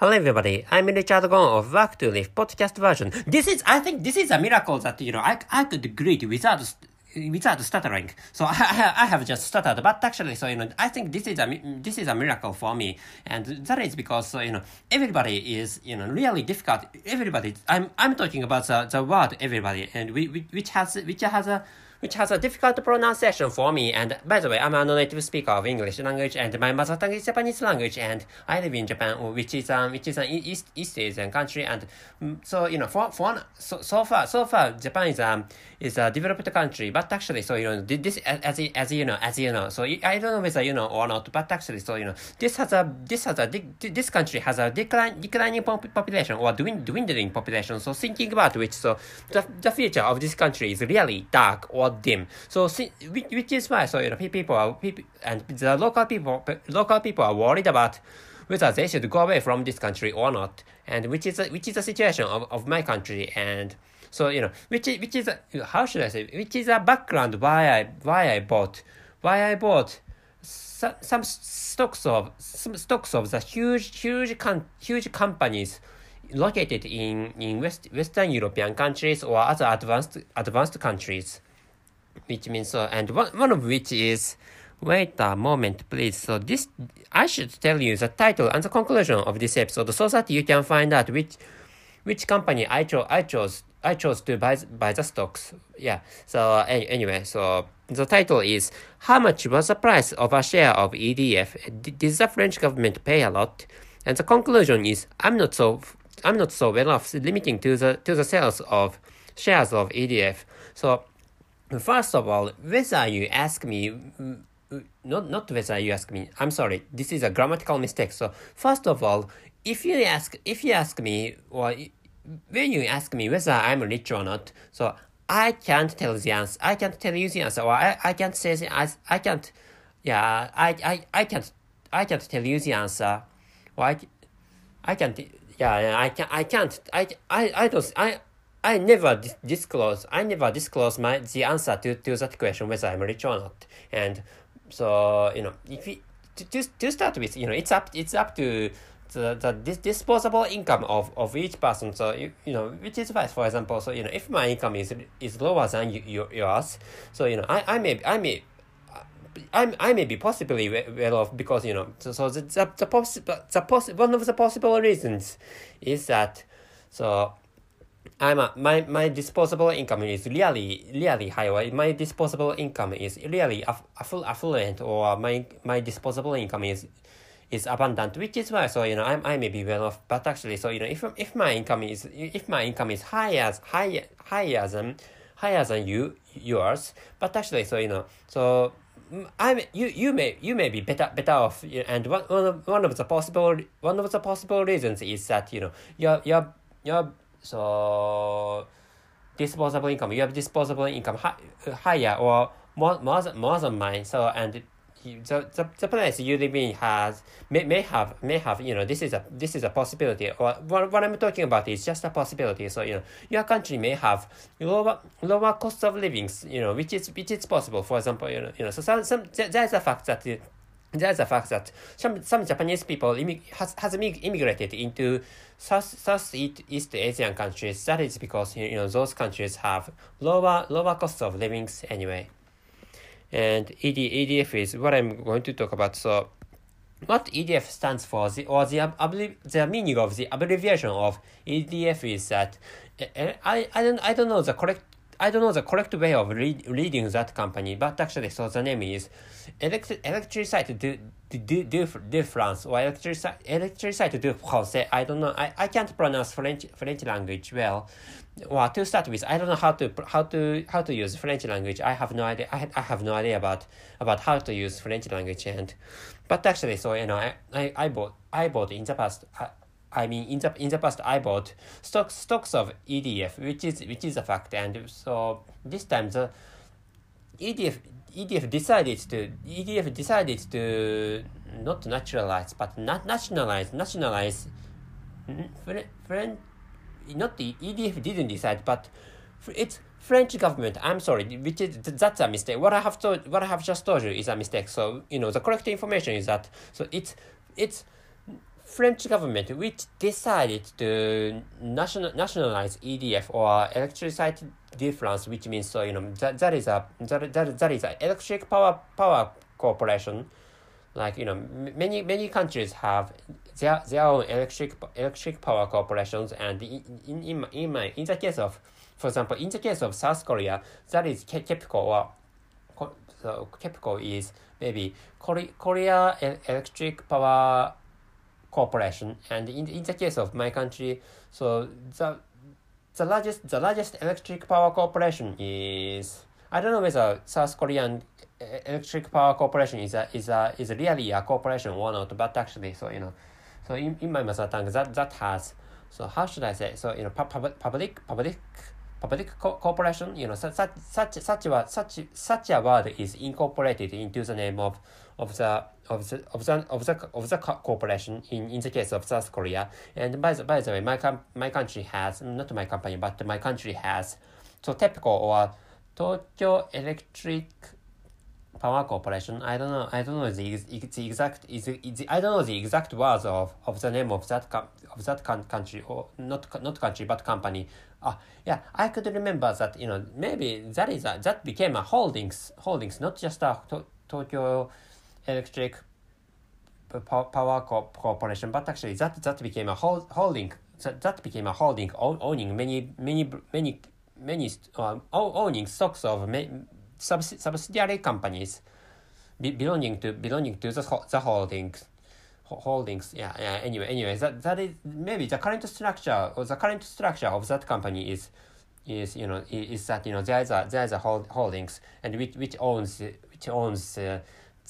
Hello everybody, I'm Richard Gon of Work to Live podcast version. This is, I think this is a miracle that, you know, I, I could greet without, without stuttering. So I, I have just stuttered, but actually, so, you know, I think this is a, this is a miracle for me. And that is because, so, you know, everybody is, you know, really difficult. Everybody, I'm, I'm talking about the, the word everybody, and we, which has, which has a, which has a difficult pronunciation for me. And by the way, I'm a native speaker of English language, and my mother tongue is Japanese language, and I live in Japan, which is um, which is an East East Asian country, and so you know, for for so, so far so far Japan is um is a developed country, but actually, so you know, this as as you know as you know, so I don't know whether you know or not, but actually, so you know, this has a this has a this country has a decline declining population or dwindling population. So thinking about which, so the the future of this country is really dark or dim. So which, which is why so you know people are people and the local people local people are worried about whether they should go away from this country or not, and which is a, which is the situation of, of my country and. So you know, which is which is a, how should I say? Which is a background why I why I bought why I bought some, some stocks of some stocks of the huge huge con, huge companies located in in West Western European countries or other advanced advanced countries which means so, and one, one of which is, wait a moment, please. So this, I should tell you the title and the conclusion of this episode so that you can find out which, which company I chose, I chose, I chose to buy, buy the stocks. Yeah. So anyway, so the title is How much was the price of a share of EDF? Did the French government pay a lot? And the conclusion is I'm not so I'm not so well off limiting to the to the sales of shares of EDF. So First of all, whether you ask me, mm, not not whether you ask me. I'm sorry, this is a grammatical mistake. So first of all, if you ask if you ask me or when you ask me whether I'm rich or not, so I can't tell the answer. I can't tell you the answer, I, I can't say the I, I can't. Yeah, I, I, I can't I can't tell you the answer. Or I, I can't. Yeah, I can I can't. I I I don't. I I never disclose I never disclose my the answer to, to that question whether I'm rich or not. And so you know if to, to, to start with you know it's up it's up to the, the dis- disposable income of, of each person so you, you know which is why for example so you know if my income is is lower than you, yours so you know I, I may I may I, I may be possibly well off because you know so, so the the, the, poss- the poss- one of the possible reasons is that so I'm a, my my disposable income is really really high. Or my disposable income is really aff, aff, affluent, or my my disposable income is is abundant, which is why so you know I I may be well off, but actually so you know if if my income is if my income is higher higher higher than higher than you yours, but actually so you know so I'm you you may you may be better better off, and one one of, one of the possible one of the possible reasons is that you know your your your so disposable income you have disposable income high, uh, higher or more more than, more than mine. So and the, the, the place you live in has may, may have may have you know this is a this is a possibility. Or what, what I'm talking about is just a possibility. So you know your country may have lower lower cost of living you know which is which is possible. For example you know you know so some, some there's a fact that there's a fact that some, some Japanese people has, has immigrated into South, Southeast East Asian countries. That is because you know those countries have lower lower cost of living anyway. And ED, EDF is what I'm going to talk about. So what EDF stands for, the, or the, the meaning of the abbreviation of EDF is that eh, eh, I, I, don't, I don't know the correct I don't know the correct way of read, reading that company, but actually, so the name is Electric Electricité de, de, de, de France or Electricité de Français. I don't know. I, I can't pronounce French French language well. Well, to start with, I don't know how to how to how to use French language. I have no idea. I, I have no idea about about how to use French language and, but actually, so you know, I I, I bought I bought in the past. I, I mean, in the in the past, I bought stocks stocks of EDF, which is which is a fact, and so this time the EDF EDF decided to EDF decided to not naturalize but not nationalize nationalize mm, French not the EDF didn't decide but it's French government. I'm sorry which is that's a mistake. What I have told what I have just told you is a mistake. So you know the correct information is that so it's it's French government which decided to national nationalize EDF or electricity difference, which means so you know that, that is a that, that, that is a electric power power corporation. Like you know, many many countries have their their own electric electric power corporations, and in in in my in the case of, for example, in the case of South Korea, that is KEPCO or so KEPCO is maybe Korea Electric Power Corporation, and in, in the case of my country, so the the largest the largest electric power corporation is I don't know whether South Korean eh, electric power corporation is a is a is really a corporation or not, but actually, so you know, so in, in my mother tongue, that that has so how should I say so you know public public public public co corporation, you know, such such such a such such a word is incorporated into the name of of the of the of the of the of the corporation in, in the case of South Korea. And by the by the way, my com- my country has not my company, but my country has so TEPCO or Tokyo Electric Power Corporation. I don't know. I don't know the, the exact is the, I don't know the exact words of, of the name of that com- of that country or not not country but company. Ah, uh, yeah, I could remember that. You know, maybe that is a, that became a holdings holdings, not just a to, Tokyo Electric Power Corporation, but actually that that became a hold, holding that, that became a holding owning many many many many uh, owning stocks of many, subsidiary companies. Belonging to belonging to the, the holdings holdings. Yeah, yeah anyway anyway that that is maybe the current structure or the current structure of that company is is you know is that you know there is a there is a hold, holdings and which which owns which owns uh,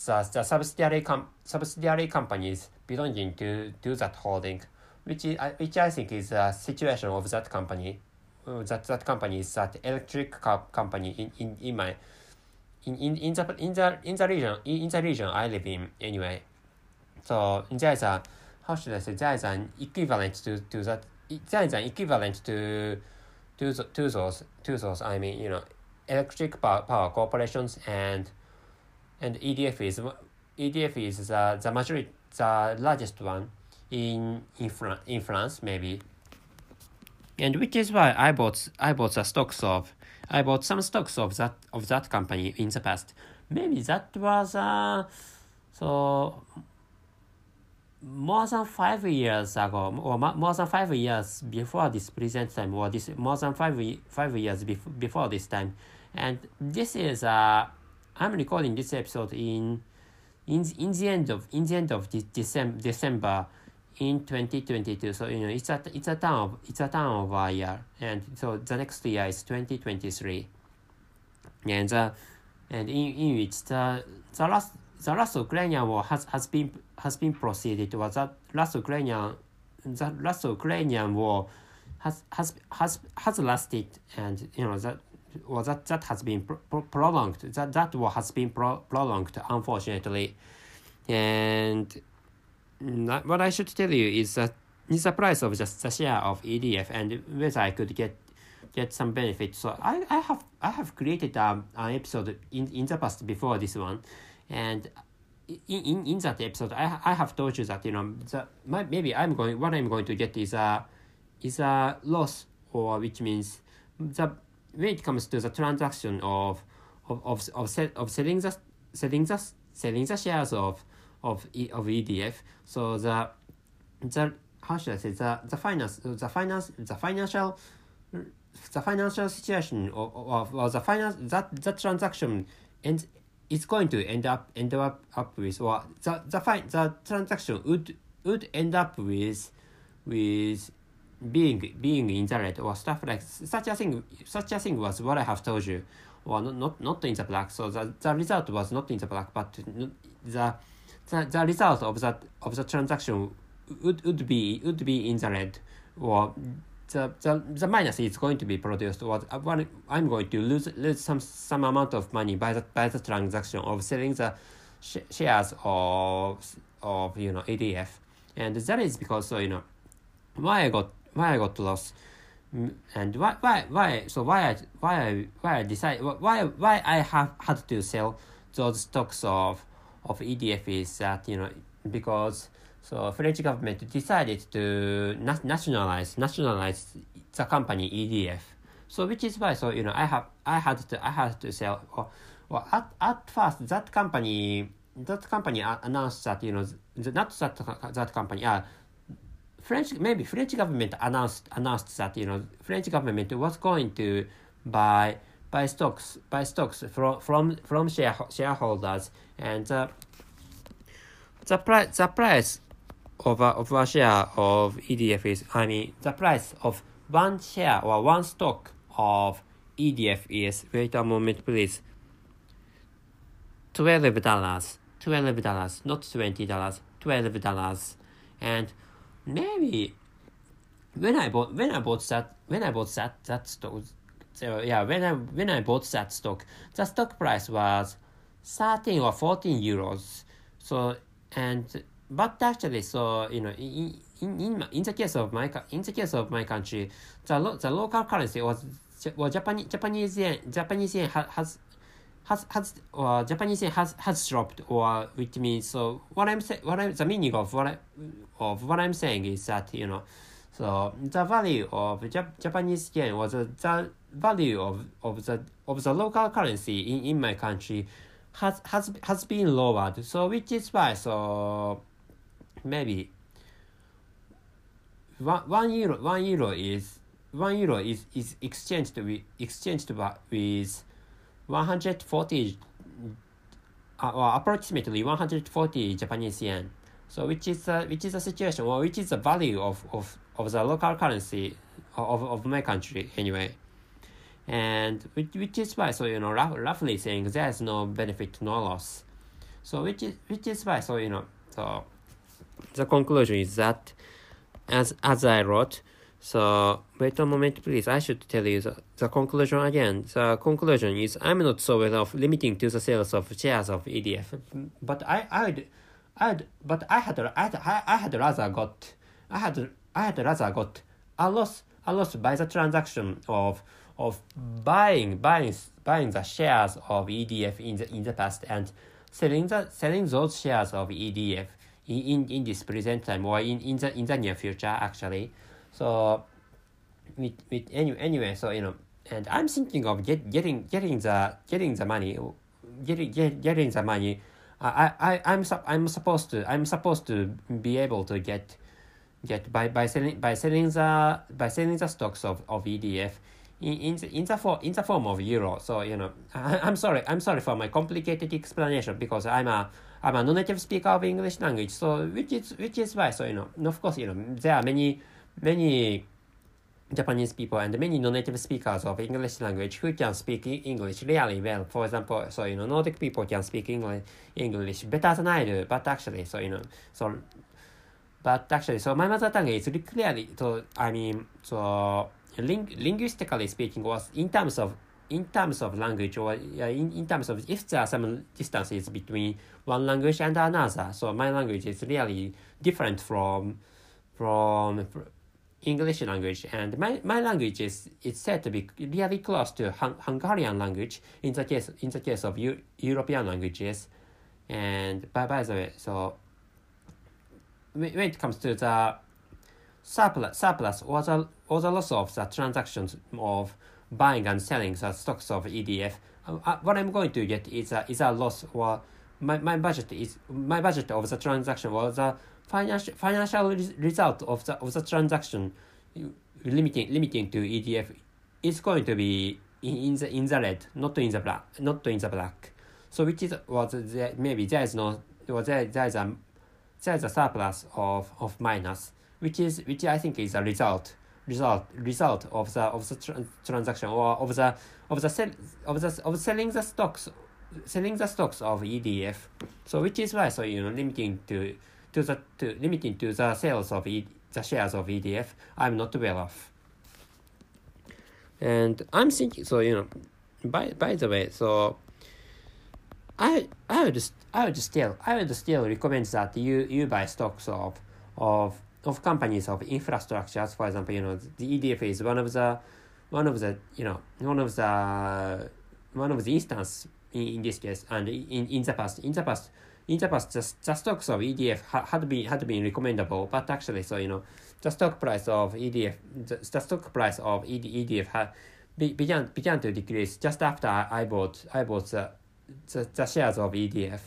the, the subsidiary com- subsidiary companies belonging to to that holding which is, uh, which I think is the situation of that company. Uh, that that company is that electric co- company in, in, in my in, in, in the in the in the region in, in the region I live in anyway. So there is a how should I say there is an equivalent to, to that there is an equivalent to to to those to those I mean you know electric power, power corporations and and EDF is EDF is the the majority the largest one in in, Fran- in France maybe and which is why I bought I bought the stocks of I bought some stocks of that of that company in the past. Maybe that was uh, so more than five years ago, or more than five years before this present time, or this more than five five years before before this time, and this is uh, I'm recording this episode in in in the end of in the end of this December December in 2022 so you know it's a it's a turn of it's a turn of a year. And so the next year is 2023 and the and in, in which the the last the last Ukrainian war has, has been has been proceeded was that last Ukrainian the last Ukrainian war has has has has lasted. And you know that or that that has been pro prolonged. That that war has been pro prolonged unfortunately. And what I should tell you is that is the price of just the share of EDF and whether I could get get some benefit. So I, I have I have created um, an episode in, in the past before this one, and in, in, in that episode I, I have told you that you know the my, maybe I'm going what I'm going to get is a is a loss or which means the when it comes to the transaction of of of of, set, of selling the selling the selling the shares of of e, of EDF. So the the how should I say the the finance the finance the financial the financial situation of, of, of the finance that the transaction and it's going to end up end up, up with or the the fi- the transaction would would end up with with being being in the red or stuff like such a thing such a thing was what I have told you or not not, not in the black so the, the result was not in the black but the the, the result of that of the transaction would, would be would be in the red or the, the, the minus is going to be produced or I'm going to lose lose some some amount of money by the by the transaction of selling the sh shares of of you know EDF and that is because so you know why I got why I got lost mm, and why why why so why I why I why I decide why why I have had to sell those stocks of of EDF is that you know because so French government decided to na- nationalize nationalize the company EDF. So which is why so you know I have I had to I had to sell or, or at, at first that company that company announced that you know the, not that that company uh, French maybe French government announced announced that you know French government was going to buy buy stocks buy stocks from from from share, shareholders. And uh, the price the price of a, of a share of EDF is I mean the price of one share or one stock of EDF is wait a moment please. Twelve dollars twelve dollars not twenty dollars twelve dollars. And maybe when I bought when I bought that when I bought that that stock so yeah when I when I bought that stock the stock price was 13 or 14 euros. So and but actually so you know in in in, in the case of my in the case of my country the, lo, the local currency was well Japanese Japanese yen Japanese yen has has has or Japanese yen has has dropped or which means so what I'm saying what I'm the meaning of what I of what I'm saying is that you know so the value of Jap- Japanese yen was uh, the value of, of the of the local currency in, in my country has has has been lowered. So which is why so maybe one, one euro one euro is one euro is, is exchanged with exchanged with 140 uh, or approximately 140 Japanese yen. So which is uh, which is a situation or which is the value of, of, of the local currency of, of my country anyway. And which, which is why so you know roughly saying there's no benefit no loss. So which is which is why so you know so the conclusion is that as as I wrote so wait a moment please I should tell you the, the conclusion again the conclusion is I'm not so well of limiting to the sales of shares of EDF but I I'd I'd but I had I had, I had rather got I had I had rather got a loss a loss by the transaction of of buying buying buying the shares of EDF in the in the past and selling the selling those shares of EDF in, in, in this present time or in, in the in the near future actually. So with, with any, anyway so you know and i'm thinking of get, getting getting the getting the money getting get, getting the money I, I i'm i'm supposed to i'm supposed to be able to get get by by selling by selling the by selling the stocks of, of edf in in the, in the form in the form of euro. So you know I, i'm sorry i'm sorry for my complicated explanation because i'm a I'm a non-native speaker of English language, so which is which is why so you know of course you know there are many many Japanese people and many non-native speakers of English language who can speak English really well. For example, so you know Nordic people can speak English English better than I do, but actually so you know so but actually so my mother tongue is clearly so I mean so ling- linguistically speaking was in terms of in terms of language or in, in terms of if there are some distances between one language and another so my language is really different from from English language and my, my language is it's said to be really close to Hung- Hungarian language in the case in the case of U- European languages. And by, by the way so when it comes to the surplus surplus or the or the loss of the transactions of buying and selling the stocks of EDF, uh, what I'm going to get is a, is a loss or my, my budget is my budget of the transaction or the financial financial result of the of the transaction limiting limiting to EDF is going to be in, in the in the red, not in the black, not in the black. So which is was there, maybe there is no or there there is a there is a surplus of of minus, which is which I think is a result result result of the of the tra- transaction or of the of the sell of the of selling the stocks selling the stocks of EDF. So which is why so you know limiting to to the to limiting to the sales of e, the shares of EDF. I'm not well off. And I'm thinking so you know by by the way so I I would I would still I would still recommend that you you buy stocks of of of companies of infrastructures, for example, you know, the EDF is one of the, one of the, you know, one of the, one of the instance in, this case, and in, in the past, in the past, in the past, the, the stocks of EDF ha, had been had been recommendable, but actually, so you know, the stock price of EDF, the, the stock price of ED, EDF had be, began began to decrease just after I, I bought I bought the, the, the shares of EDF,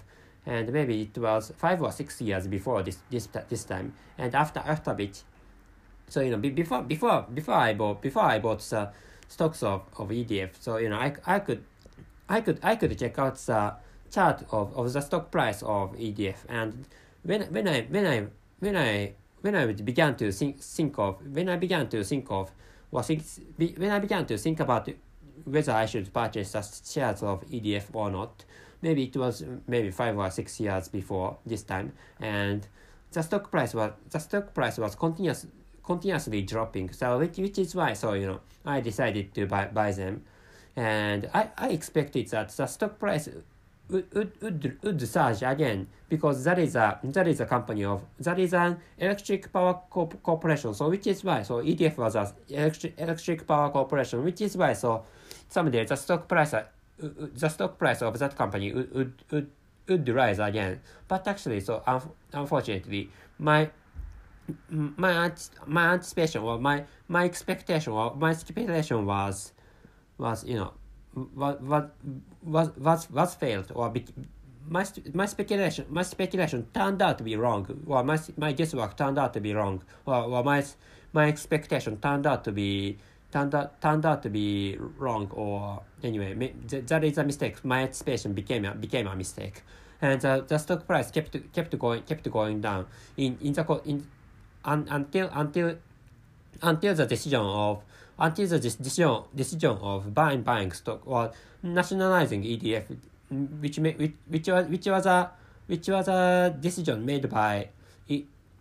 and maybe it was five or six years before this this this time, and after after which, so you know, before before before I bought before I bought the stocks of, of EDF, so you know, I I could I could I could check out the chart of, of the stock price of EDF and when when I when I when I when I began to think think of when I began to think of think, when I began to think about whether I should purchase the shares of EDF or not, maybe it was maybe five or six years before this time, and the stock price was the stock price was continuous continuously dropping. So which which is why so you know I decided to buy buy them, and I I expected that the stock price would, would, would surge again because that is a that is a company of that is an electric power corp corporation. So which is why so EDF was a electric electric power corporation which is why so someday the stock price uh, the stock price of that company would would, would, would rise again. But actually so un unfortunately my my my anticipation or my my expectation or my speculation was was you know what what was was was failed or be, my my speculation my speculation turned out to be wrong or my my guesswork turned out to be wrong or, or my my expectation turned out to be turned out turned out to be wrong or anyway that, that is a mistake. My anticipation became a became a mistake. And uh, the stock price kept kept going kept going down. In in the in un, until until until the decision of until the decision, decision of buying buying stock or nationalizing EDF, which which which was which was a which was a decision made by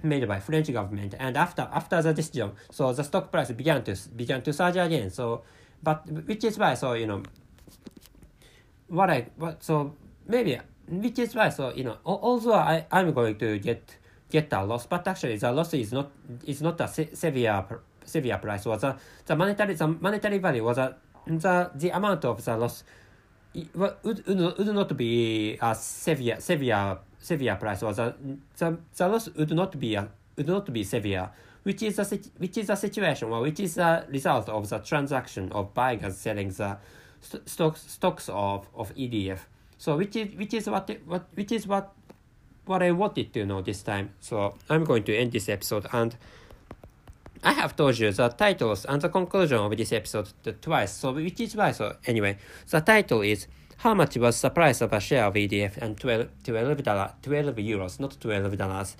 made by French government. And after after the decision, so the stock price began to began to surge again. So, but which is why so you know what I what so maybe which is why so you know also I I'm going to get get a loss, but actually the loss is not is not a se severe severe price was the, the monetary the monetary value was uh, a, the the amount of the loss would, would, would not be a severe severe severe price or the, the, the loss would not be a, would not be severe which is a which is a situation or which is a result of the transaction of buying and selling the st stocks stocks of of EDF so which is which is what what which is what what I wanted to know this time. So I'm going to end this episode and I have told you the titles and the conclusion of this episode twice, so which is why, so anyway, the title is How much was the price of a share of EDF and 12, 12, dollar, 12 euros, not 12 dollars.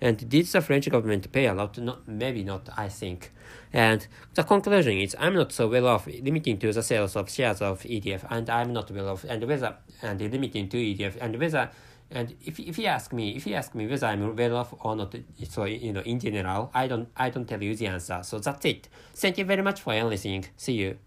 And did the French government pay a lot? Not, maybe not, I think. And the conclusion is I'm not so well off limiting to the sales of shares of EDF, and I'm not well off, and whether, and limiting to EDF, and whether and if, if you ask me, if you ask me whether I'm well off or not, so you know, in general, I don't I don't tell you the answer. So that's it. Thank you very much for listening. See you.